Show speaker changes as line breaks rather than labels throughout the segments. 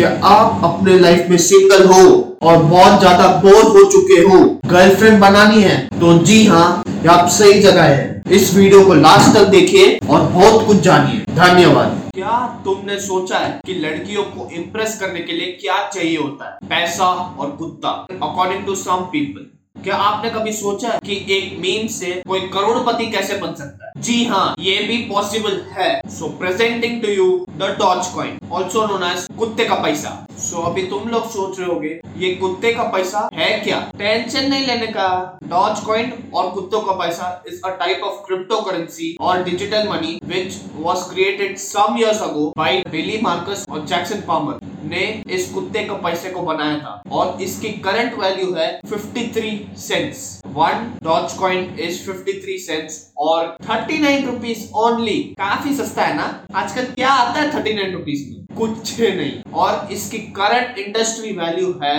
क्या आप अपने लाइफ में सिंगल हो और बहुत ज़्यादा बोर हो चुके हो। गर्लफ्रेंड बनानी है तो जी हाँ आप सही जगह है। इस वीडियो को लास्ट तक देखिए और बहुत कुछ जानिए। धन्यवाद। क्या तुमने सोचा है कि लड़कियों को इम्प्रेस करने के लिए क्या चाहिए होता है? पैसा और कुत्ता अकॉर्डिंग टू सम पीपल क्या आपने कभी सोचा कि एक मीम से कोई करोड़पति कैसे बन सकता है? जी हाँ ये भी पॉसिबल है। So presenting to you the Dogecoin also known as कुत्ते का पैसा। सो so, अभी तुम लोग सोच रहे होगे ये कुत्ते का पैसा है क्या? टेंशन नहीं लेने का। डॉज कॉइन और कुत्तों का पैसा is a type of cryptocurrency और digital money which was created some years ago by Billy Markus और जैक्सन पामर ने इस कुत्ते का पैसे को बनाया था और इसकी करंट वैल्यू है 53 cents one Dogecoin is 53 cents और 39 रुपीस ओनली काफ़ी सस्ता है ना? आजकल क्या आता है 39 रुपीस में? कुछ नहीं. और इसकी करंट इंडस्ट्री वैल्यू है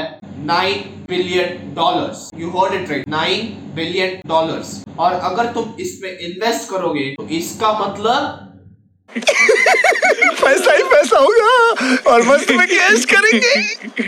9 billion dollars you hold it right 9 billion dollars और अगर तुम इसमें इन्वेस्ट करोगे तो इसका मतलब
पैसा ही पैसा होगा। और मस्त में कैश करेंगे।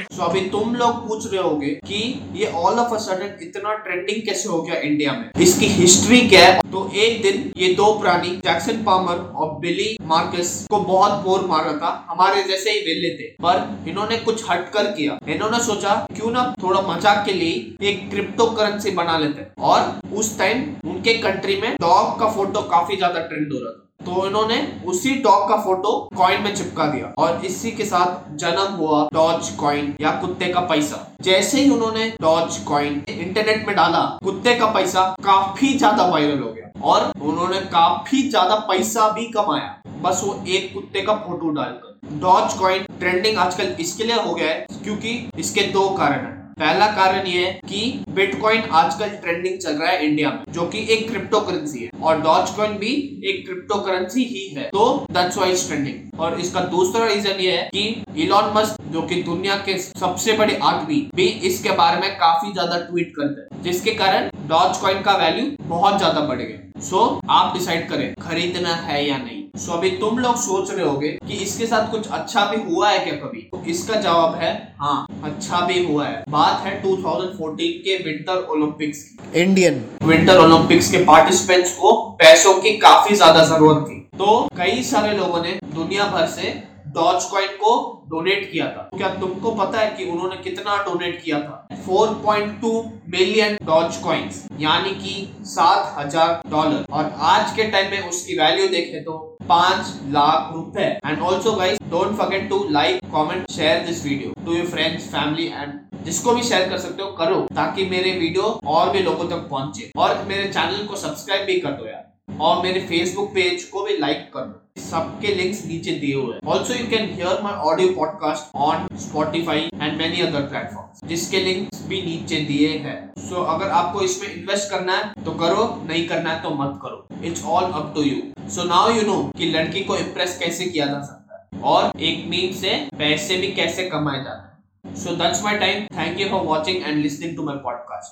So, अभी तुम लोग पूछ रहे होगे कि ये ऑल ऑफ़ अ सडन इतना ट्रेंडिंग कैसे हो गया इंडिया में? इसकी हिस्ट्री क्या है? तो एक दिन ये दो प्राणी जैक्सन पामर और बिली मार्कस को बहुत बोर मार रहा था। हमारे जैसे ही वेले थे। पर इन्होंने कुछ हटकर किया। इन्होंने सोचा क्यों ना थोड़ा मज़ाक के लिए एक क्रिप्टो करेंसी बना लेते और उस टाइम उनके कंट्री में डॉग का फ़ोटो काफ़ी ज़्यादा ट्रेंड हो रहा था। तो इन्होंने उसी डॉग का फ़ोटो कॉइन में चिपका दिया और इसी के साथ जन्म हुआ डॉज कॉइन या कुत्ते का पैसा। जैसे ही उन्होंने डॉज कॉइन इंटरनेट में डाला, कुत्ते का पैसा काफ़ी ज़्यादा वायरल हो गया और उन्होंने काफ़ी ज़्यादा पैसा भी कमाया। बस वो एक कुत्ते का फ़ोटो डालकर। डॉज कॉइन ट्रेंडिंग आजकल इसके लिए हो गया है क्योंकि इसके दो कारण है। पहला कारण ये है कि बिटकॉइन आजकल ट्रेंडिंग चल रहा है इंडिया में जो कि एक क्रिप्टो करेंसी है और डॉज कॉइन भी एक क्रिप्टो करेंसी ही है तो दैट्स वाई ट्रेंडिंग और इसका दूसरा रीजन ये है कि इलॉन मस्क जो कि दुनिया के सबसे बड़े आदमी भी इसके बारे में काफ़ी ज़्यादा ट्वीट करते हैं जिसके कारण डॉज कॉइन का वैल्यू बहुत ज़्यादा बढ़ गया सो so, आप डिसाइड करें खरीदना है या नहीं। सो so, अभी तुम लोग सोच रहे होगे कि इसके साथ कुछ अच्छा भी हुआ है क्या कभी? तो इसका जवाब है हाँ अच्छा भी हुआ है। बात है 2014 के विंटर ओलंपिक्स की।
इंडियन
विंटर ओलंपिक्स के पार्टिसिपेंट्स को पैसों की काफ़ी ज़्यादा ज़रूरत थी। तो कई सारे लोगों ने दुनिया भर से डॉच कॉइन को डोनेट किया था। क्या तुमको पता है कि उन्होंने कितना डोनेट किया था? 4.2 मिलियन डॉज कॉइन्स यानी कि सात हज़ार डॉलर और आज के टाइम में उसकी वैल्यू देखें तो पाँच लाख रुपए। And also guys don't forget to like comment share this video to your friends family and जिसको भी शेयर कर सकते हो, करो, ताकि मेरे वीडियो और भी लोगों तक पहुँचे। और मेरे चैनल को सब्सक्राइब भी कर दो यार। और मेरे फेसबुक पेज को भी लाइक कर दो सबके लिंक्स नीचे दिए हुए also you can hear my audio podcast on Spotify and many other platform जिसके लिंक्स भी नीचे दिए हैं। सो so, अगर आपको इसमें इन्वेस्ट करना है तो करो नहीं करना है तो मत करो। It's all up to you so now you know कि लड़की को इम्प्रेस कैसे किया जा सकता है और एक मीम से पैसे भी कैसे कमाए जाते हैं। So that's my time thank you for watching and listening to my podcast